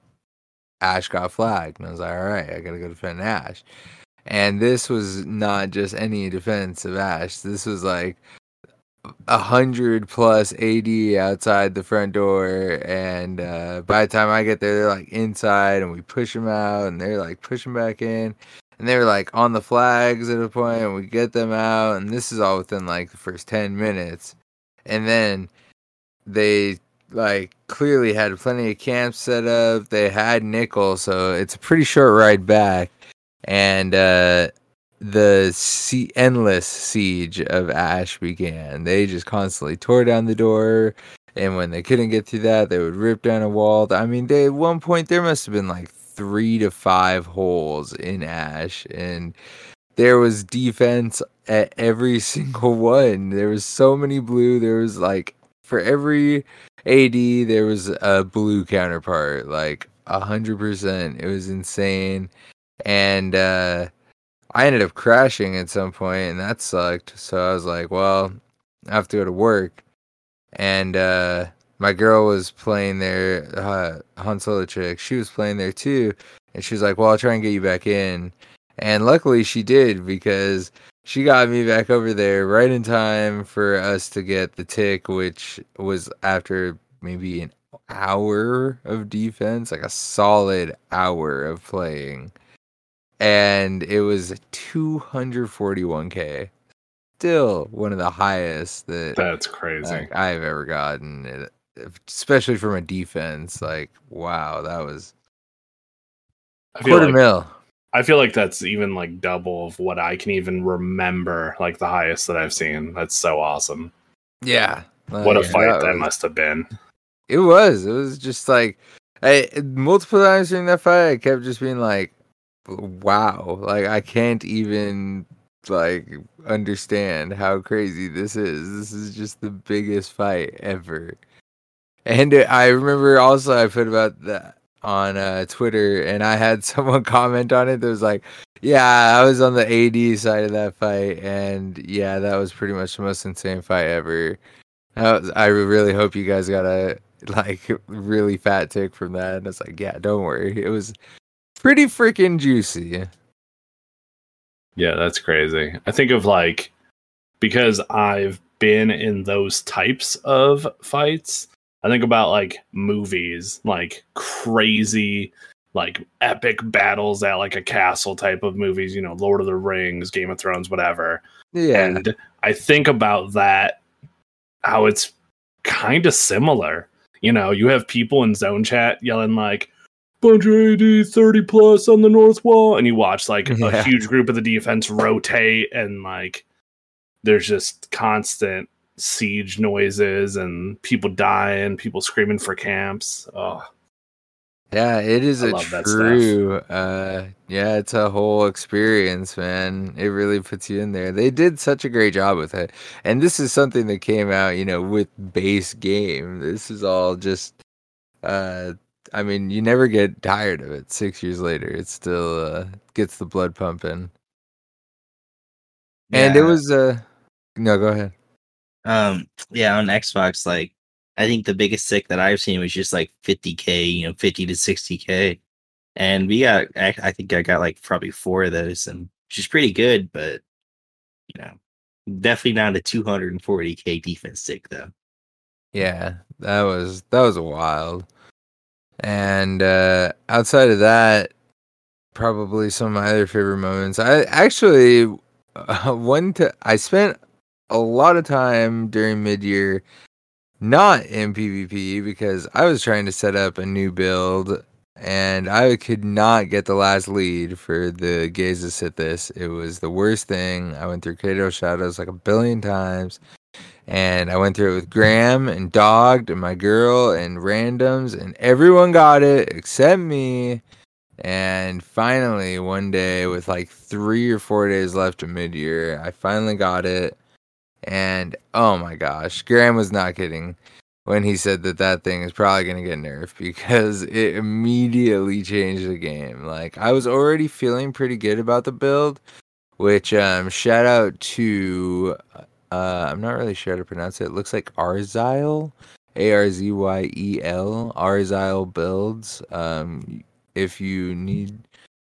Speaker 2: Ash got flagged. And I was like, all right, I got to go defend Ash. And this was not just any defense of Ash. This was like a hundred plus AD outside the front door, and uh, by the time I get there, they're like inside, and we push them out, and they're like pushing back in, and they were like on the flags at a point, and we get them out, and this is all within like the first ten minutes, and then they like clearly had plenty of camps set up. They had Nikel, so it's a pretty short ride back, and uh, the sea- endless siege of Ash began. They just constantly tore down the door, and when they couldn't get through that, they would rip down a wall. I mean, they at one point there must have been like three to five holes in Ash, and there was defense at every (laughs) single one. There was so many blue. There was like for every AD, there was a blue counterpart, like a hundred percent. It was insane, and uh I ended up crashing at some point, and that sucked. So I was like, well, I have to go to work. And uh, my girl was playing there, uh, Solo chick. She was playing there too. And she was like, well, I'll try and get you back in. And luckily she did because she got me back over there right in time for us to get the tick, which was after maybe an hour of defense, like a solid hour of playing. And it was 241k. Still one of the highest that
Speaker 4: That's crazy.
Speaker 2: like, I've ever gotten, it, especially from a defense. Like, wow, that was
Speaker 4: I feel
Speaker 2: quarter
Speaker 4: like
Speaker 2: mil.
Speaker 4: I feel like that's even like double of what I can even remember, like the highest that I've seen. That's so awesome.
Speaker 2: Yeah.
Speaker 4: What a fight that
Speaker 2: was-
Speaker 4: must have been.
Speaker 2: It was. It was just like I multiple times during that fight I kept just being like wow. Like I can't even like understand how crazy this is. This is just the biggest fight ever. And I remember also I put about that on uh, Twitter and I had (laughs) someone comment on it that was like, yeah, I was on the AD side of that fight and yeah, that was pretty much the most insane fight ever. That was- I really hope you guys got a (laughs) like really fat tick from that. And it's like, yeah, don't worry. It was pretty freaking juicy.
Speaker 4: Yeah, that's crazy. I think of like because I've been in those types of fights. I think about like movies, like crazy, like epic battles at like a castle type of movies, you know, Lord of the Rings, Game of Thrones, whatever.
Speaker 2: Yeah.
Speaker 4: And I think about that, how it's kind of similar. You know, you have people in zone chat yelling like, bunch of AD 30 plus on the north wall, and you watch like
Speaker 2: Yeah.
Speaker 4: a huge group of the defense rotate, and like there's just constant siege noises and people dying, people screaming for camps. Oh,
Speaker 2: Yeah, it is
Speaker 4: I
Speaker 2: a
Speaker 4: love that stuff.
Speaker 2: true. Uh, yeah, it's a whole experience, man. It really puts you in there. They did such a great job with it, and this is something that came out, you know, with base game. This is all just. Uh, I mean, you never get tired of it. Six years later, it still uh, gets the blood pumping. And it was uh, no, go ahead.
Speaker 3: Um, yeah, on Xbox, like I think the biggest sick that I've seen was just like 50k, you know, 50 to 60k, and we got. I I think I got like probably four of those, and which is pretty good, but you know, definitely not a 240k defense stick though.
Speaker 2: Yeah, that was that was wild. And uh outside of that, probably some of my other favorite moments. I actually (laughs) uh, to I spent a lot of time during mid-year not in PvP because I was trying to set up a new build and I could not get the last lead for the Gaze to Sithis. It was the worst thing. I went through Kato Shadows like a billion times and I went through it with Graham and Dogged and my girl and randoms, and everyone got it except me. And finally, one day, with like three or four days left of mid year, I finally got it. And oh my gosh, Graham was not kidding when he said that that thing is probably going to get nerfed because (laughs) it immediately changed the game. Like, I was already feeling pretty good about the build, which, um, shout out to uh, I'm not really sure how to pronounce it. It looks like Arzyle, A R Z Y E L, Arzyle builds. Um, if you need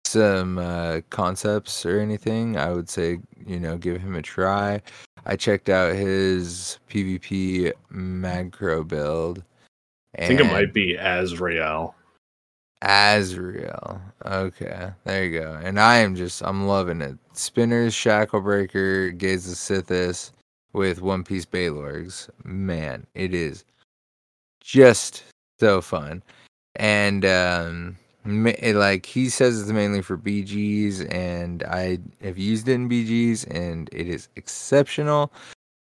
Speaker 2: some uh, concepts or anything, I would say you know give him a try. I checked out his PvP macro build.
Speaker 4: I think it might be Azrael.
Speaker 2: Azrael. Okay, there you go. And I am just, I'm loving it. Spinners, Shacklebreaker, Gaze of Sithis with One Piece Balorghs. Man, it is just so fun. And, um, like he says it's mainly for BGs, and I have used it in BGs, and it is exceptional.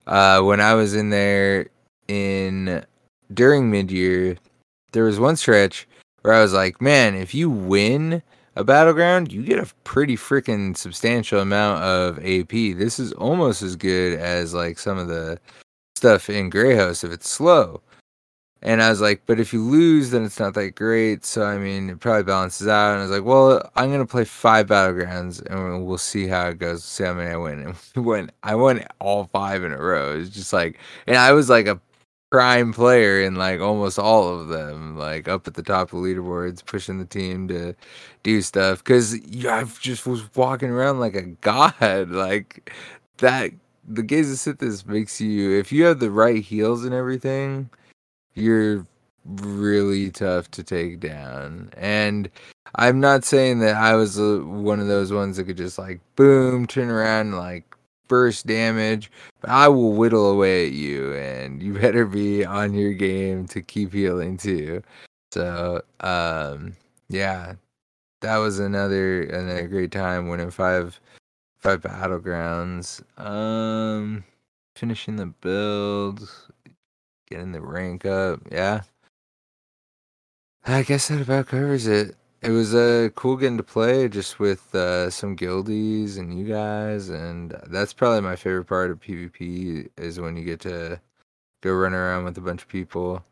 Speaker 2: Uh, when I was in there in during mid year, there was one stretch where I was like, man, if you win a battleground, you get a pretty freaking substantial amount of AP. This is almost as good as like some of the stuff in Greyhost if it's slow. And I was like, but if you lose, then it's not that great. So I mean, it probably balances out. And I was like, well, I'm gonna play five battlegrounds, and we'll see how it goes. See how many I win. And (laughs) when I won all five in a row, it's just like, and I was like a prime player in like almost all of them, like up at the top of leaderboards, pushing the team to do stuff. Because I just was walking around like a god, (laughs) like that. The gaze of Sithis makes you, if you have the right heels and everything, you're really tough to take down. And I'm not saying that I was uh, one of those ones that could just like boom, turn around, like burst damage, but I will whittle away at you, and you (laughs) better be on your game to keep healing too. So, um, yeah, that was another another great time winning five five battlegrounds. Um, finishing the build, getting the rank up. Yeah, I guess that about covers it. It was uh, cool getting to play just with uh, some guildies and you guys, and that's probably my favorite part of PvP is when you get to go run around with a bunch of people.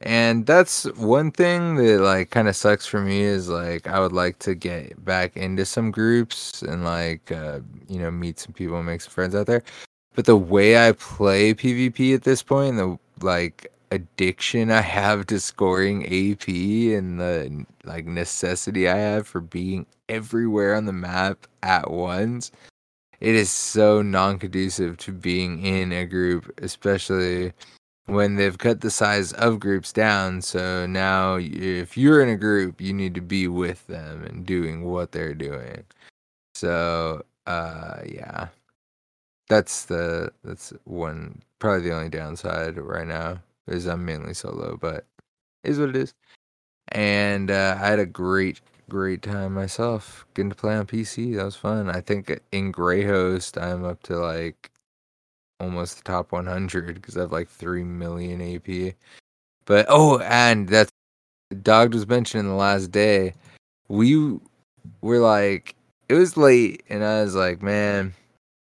Speaker 2: And that's one thing that like kind of sucks for me is like I would like to get back into some groups and like uh, you know meet some people and make some friends out there. But the way I play PvP at this point, the like addiction I have to scoring AP and the like necessity I have for being everywhere on the map at once. It is so non conducive to being in a group, especially when they've cut the size of groups down. So now, if you're in a group, you need to be with them and doing what they're doing. So, uh, yeah, that's the that's one probably the only downside right now is I'm mainly solo, but is what it is. And uh, I had a great, great time myself getting to play on PC. That was fun. I think in Greyhost, I'm up to like almost the top 100 because I have like 3 million AP. But oh, and that's Dog was mentioning the last day. We were like, it was late, and I was like, man,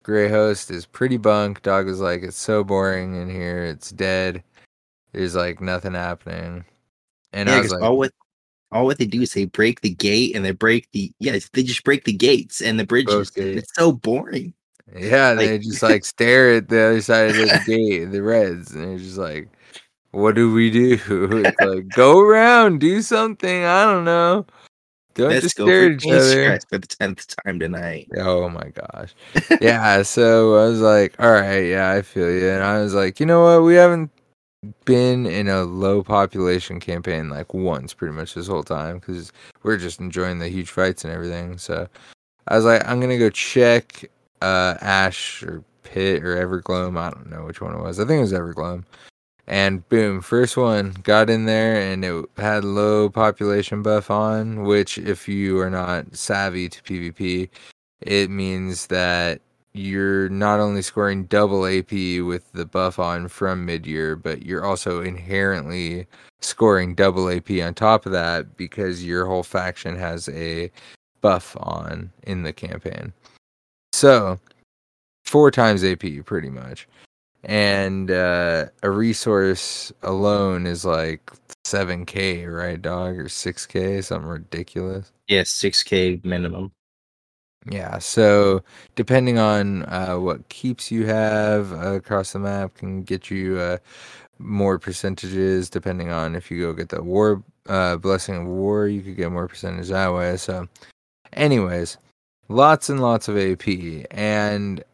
Speaker 2: Greyhost is pretty bunk. Dog was like, it's so boring in here. It's dead. There's like nothing happening. And
Speaker 3: yeah,
Speaker 2: I was like,
Speaker 3: all what all what they do is they break the gate and they break the yeah they just break the gates and the bridges. It's so boring.
Speaker 2: yeah,
Speaker 3: like-
Speaker 2: they just like stare at the other side of the (laughs) gate, the Reds, and they're just like, what do we do? (laughs) It's like, go around, do something. I don't know. Don't
Speaker 3: Let's
Speaker 2: just stare at each other.
Speaker 3: For the tenth time tonight.
Speaker 2: Oh my gosh. (laughs) yeah, so I was like, all right, yeah, I feel you. And I was like, you know what? We haven't been in a low population campaign like once pretty much this whole time because we're just enjoying the huge fights and everything. So I was like, I'm to go check uh, Ash or Pit or Evergloam. I don't know which one it was. I think it was Evergloam. And boom, first one got in there and it had low population buff on, which, if you are not savvy to PvP, it means that you're not only scoring double AP with the buff on from mid year, but you're also inherently scoring double AP on top of that because your whole faction has a buff on in the campaign. So, four times AP pretty much. And uh, a resource alone is like 7k, right, dog? Or 6k, something ridiculous.
Speaker 3: Yes, six K minimum.
Speaker 2: Yeah, so depending on uh, what keeps you have uh, across the map can get you uh, more percentages. Depending on if you go get the war uh, blessing of war, you could get more percentage that way. So, anyways, lots and lots of AP, and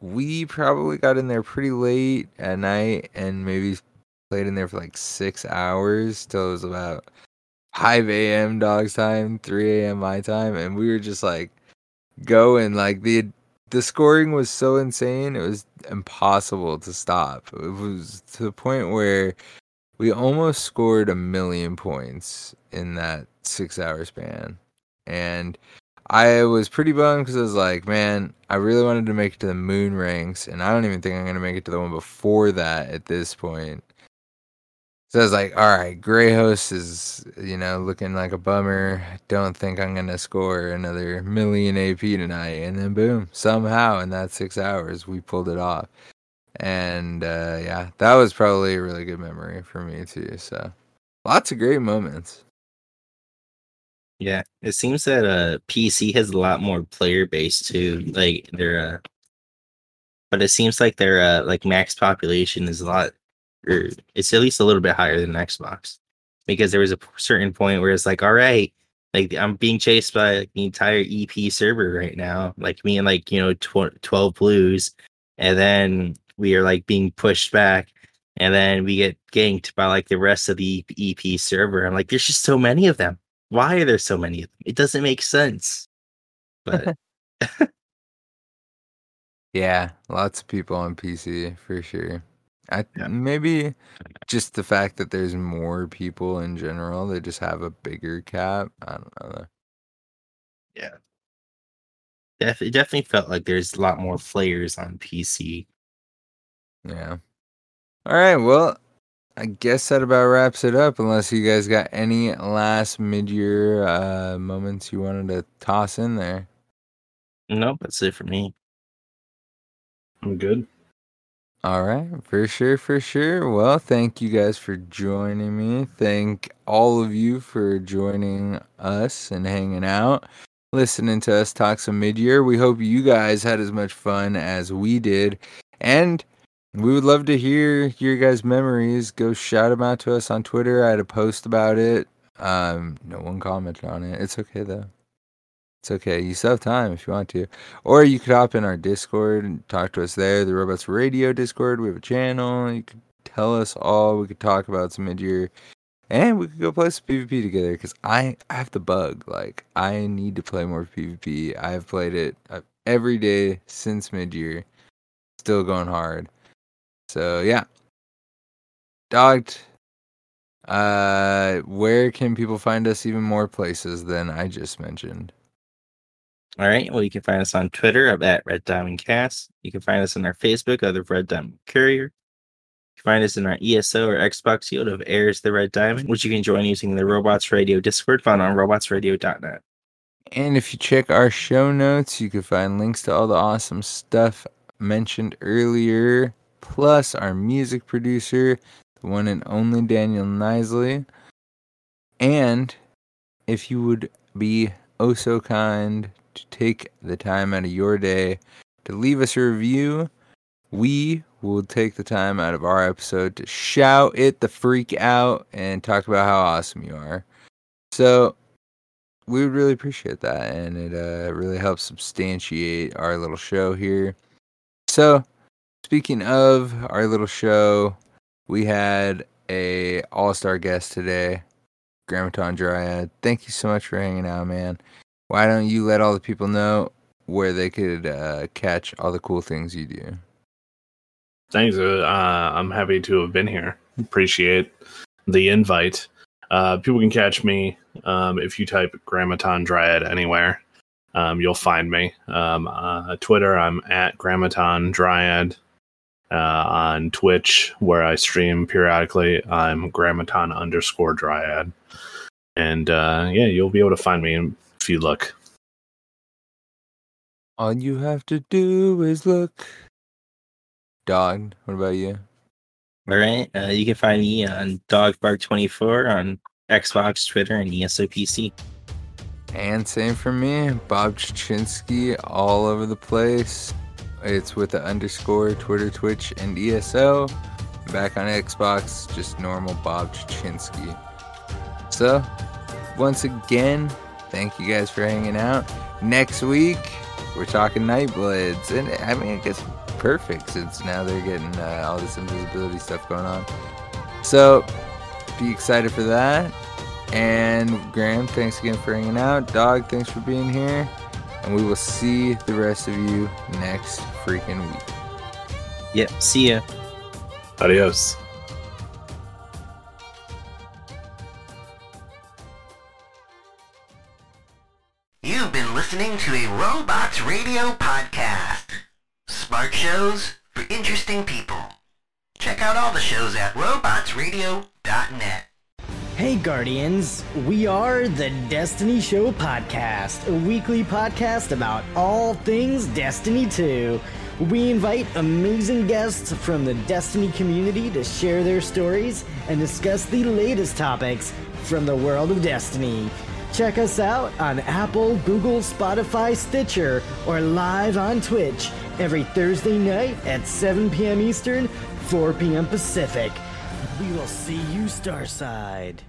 Speaker 2: we probably got in there pretty late at night, and maybe played in there for like six hours till it was about 5 a.m. dog's time, 3 a.m. my time, and we were just like going like the the scoring was so insane it was impossible to stop. It was to the point where we almost scored a million points in that six hour span. And i was pretty bummed because i was like man i really wanted to make it to the moon ranks and i don't even think i'm going to make it to the one before that at this point so I was like, all right, Greyhost is, you know, looking like a bummer. Don't think I'm going to score another million AP tonight. And then, boom, somehow in that six hours, we pulled it off. And uh, yeah, that was probably a really good memory for me, too. So lots of great moments.
Speaker 3: Yeah, it seems that uh PC has a lot more player base too. Like their uh but it seems like their uh like max population is a lot or it's at least a little bit higher than Xbox because there was a certain point where it's like, all right, like I'm being chased by like, the entire EP server right now, like me and like you know tw- twelve blues, and then we are like being pushed back, and then we get ganked by like the rest of the EP server. I'm like, there's just so many of them. Why are there so many of them? It doesn't make sense. But (laughs) (laughs)
Speaker 2: Yeah, lots of people on PC for sure. I
Speaker 3: Yeah.
Speaker 2: maybe just the fact that there's more people in general, they just have a bigger cap. I don't know.
Speaker 3: yeah, Def- it definitely felt like there's a lot more players on PC.
Speaker 2: Yeah. All right. Well, I guess that about wraps it up. Unless you guys got any last mid-year uh, moments you wanted to toss in there.
Speaker 3: Nope, that's it for me.
Speaker 4: I'm good.
Speaker 2: All right, for sure, for sure. Well, thank you guys for joining me. Thank all of you for joining us and hanging out, listening to us talk some mid year. We hope you guys had as much fun as we did. And we would love to hear your guys' memories. Go shout them out to us on Twitter. I had a post about it. Um, no one commented on it. It's okay though. It's okay. You still have time if you want to. Or you could hop in our Discord and talk to us there, the Robots Radio Discord. We have a channel. You could tell us all. We could talk about some mid year. And we could go play some PvP together because I, I have the bug. Like, I need to play more PvP. I've played it uh, every day since mid year. Still going hard. So, yeah. Dogged. Uh, where can people find us even more places than I just mentioned?
Speaker 3: All right. Well, you can find us on Twitter at Red Diamond Cast. You can find us on our Facebook of the Red Diamond Courier. You can find us in our ESO or Xbox Yield of Airs the Red Diamond, which you can join using the Robots Radio Discord found on robotsradio.net.
Speaker 2: And if you check our show notes, you can find links to all the awesome stuff mentioned earlier, plus our music producer, the one and only Daniel Knisley. And if you would be oh so kind to take the time out of your day to leave us a review, we will take the time out of our episode to shout it the freak out and talk about how awesome you are. So, we would really appreciate that and it uh, really helps substantiate our little show here. So speaking of our little show we had a all-star guest today grammaton dryad. Thank you so much for hanging out man why don't you let all the people know where they could uh, catch all the cool things you do
Speaker 4: Thanks. Uh, I'm happy to have been here. Appreciate the invite. Uh, people can catch me um, if you type Grammaton Dryad anywhere. Um, you'll find me. Um, uh, Twitter, I'm at Grammaton Dryad. Uh, on Twitch, where I stream periodically, I'm Grammaton underscore Dryad. And uh, yeah, you'll be able to find me you look.
Speaker 2: all you have to do is look dog what about you
Speaker 3: All right. Uh, you can find me on DogBark24 on Xbox, Twitter, and E ESOPC.
Speaker 2: And same for me, Bob Chichinske, all over the place. It's with the underscore Twitter, Twitch, and ESO. Back on Xbox, just normal Bob Chichinske. So, once again, thank you guys for hanging out. Next week, we're talking Nightblades, and I mean, it gets perfect since now they're getting uh, all this invisibility stuff going on. So, be excited for that. And Graham, thanks again for hanging out. Dog, thanks for being here. And we will see the rest of you next freaking week.
Speaker 3: Yep. See ya.
Speaker 4: Adios.
Speaker 7: You've been listening to a Robots Radio podcast. Smart shows for interesting people. Check out all the shows at robotsradio.net.
Speaker 8: Hey Guardians, we are the Destiny Show Podcast, a weekly podcast about all things Destiny 2. We invite amazing guests from the Destiny community to share their stories and discuss the latest topics from the world of Destiny. Check us out on Apple, Google, Spotify, Stitcher, or live on Twitch every Thursday night at 7 p.m. Eastern, 4 p.m. Pacific. We will see you, Starside.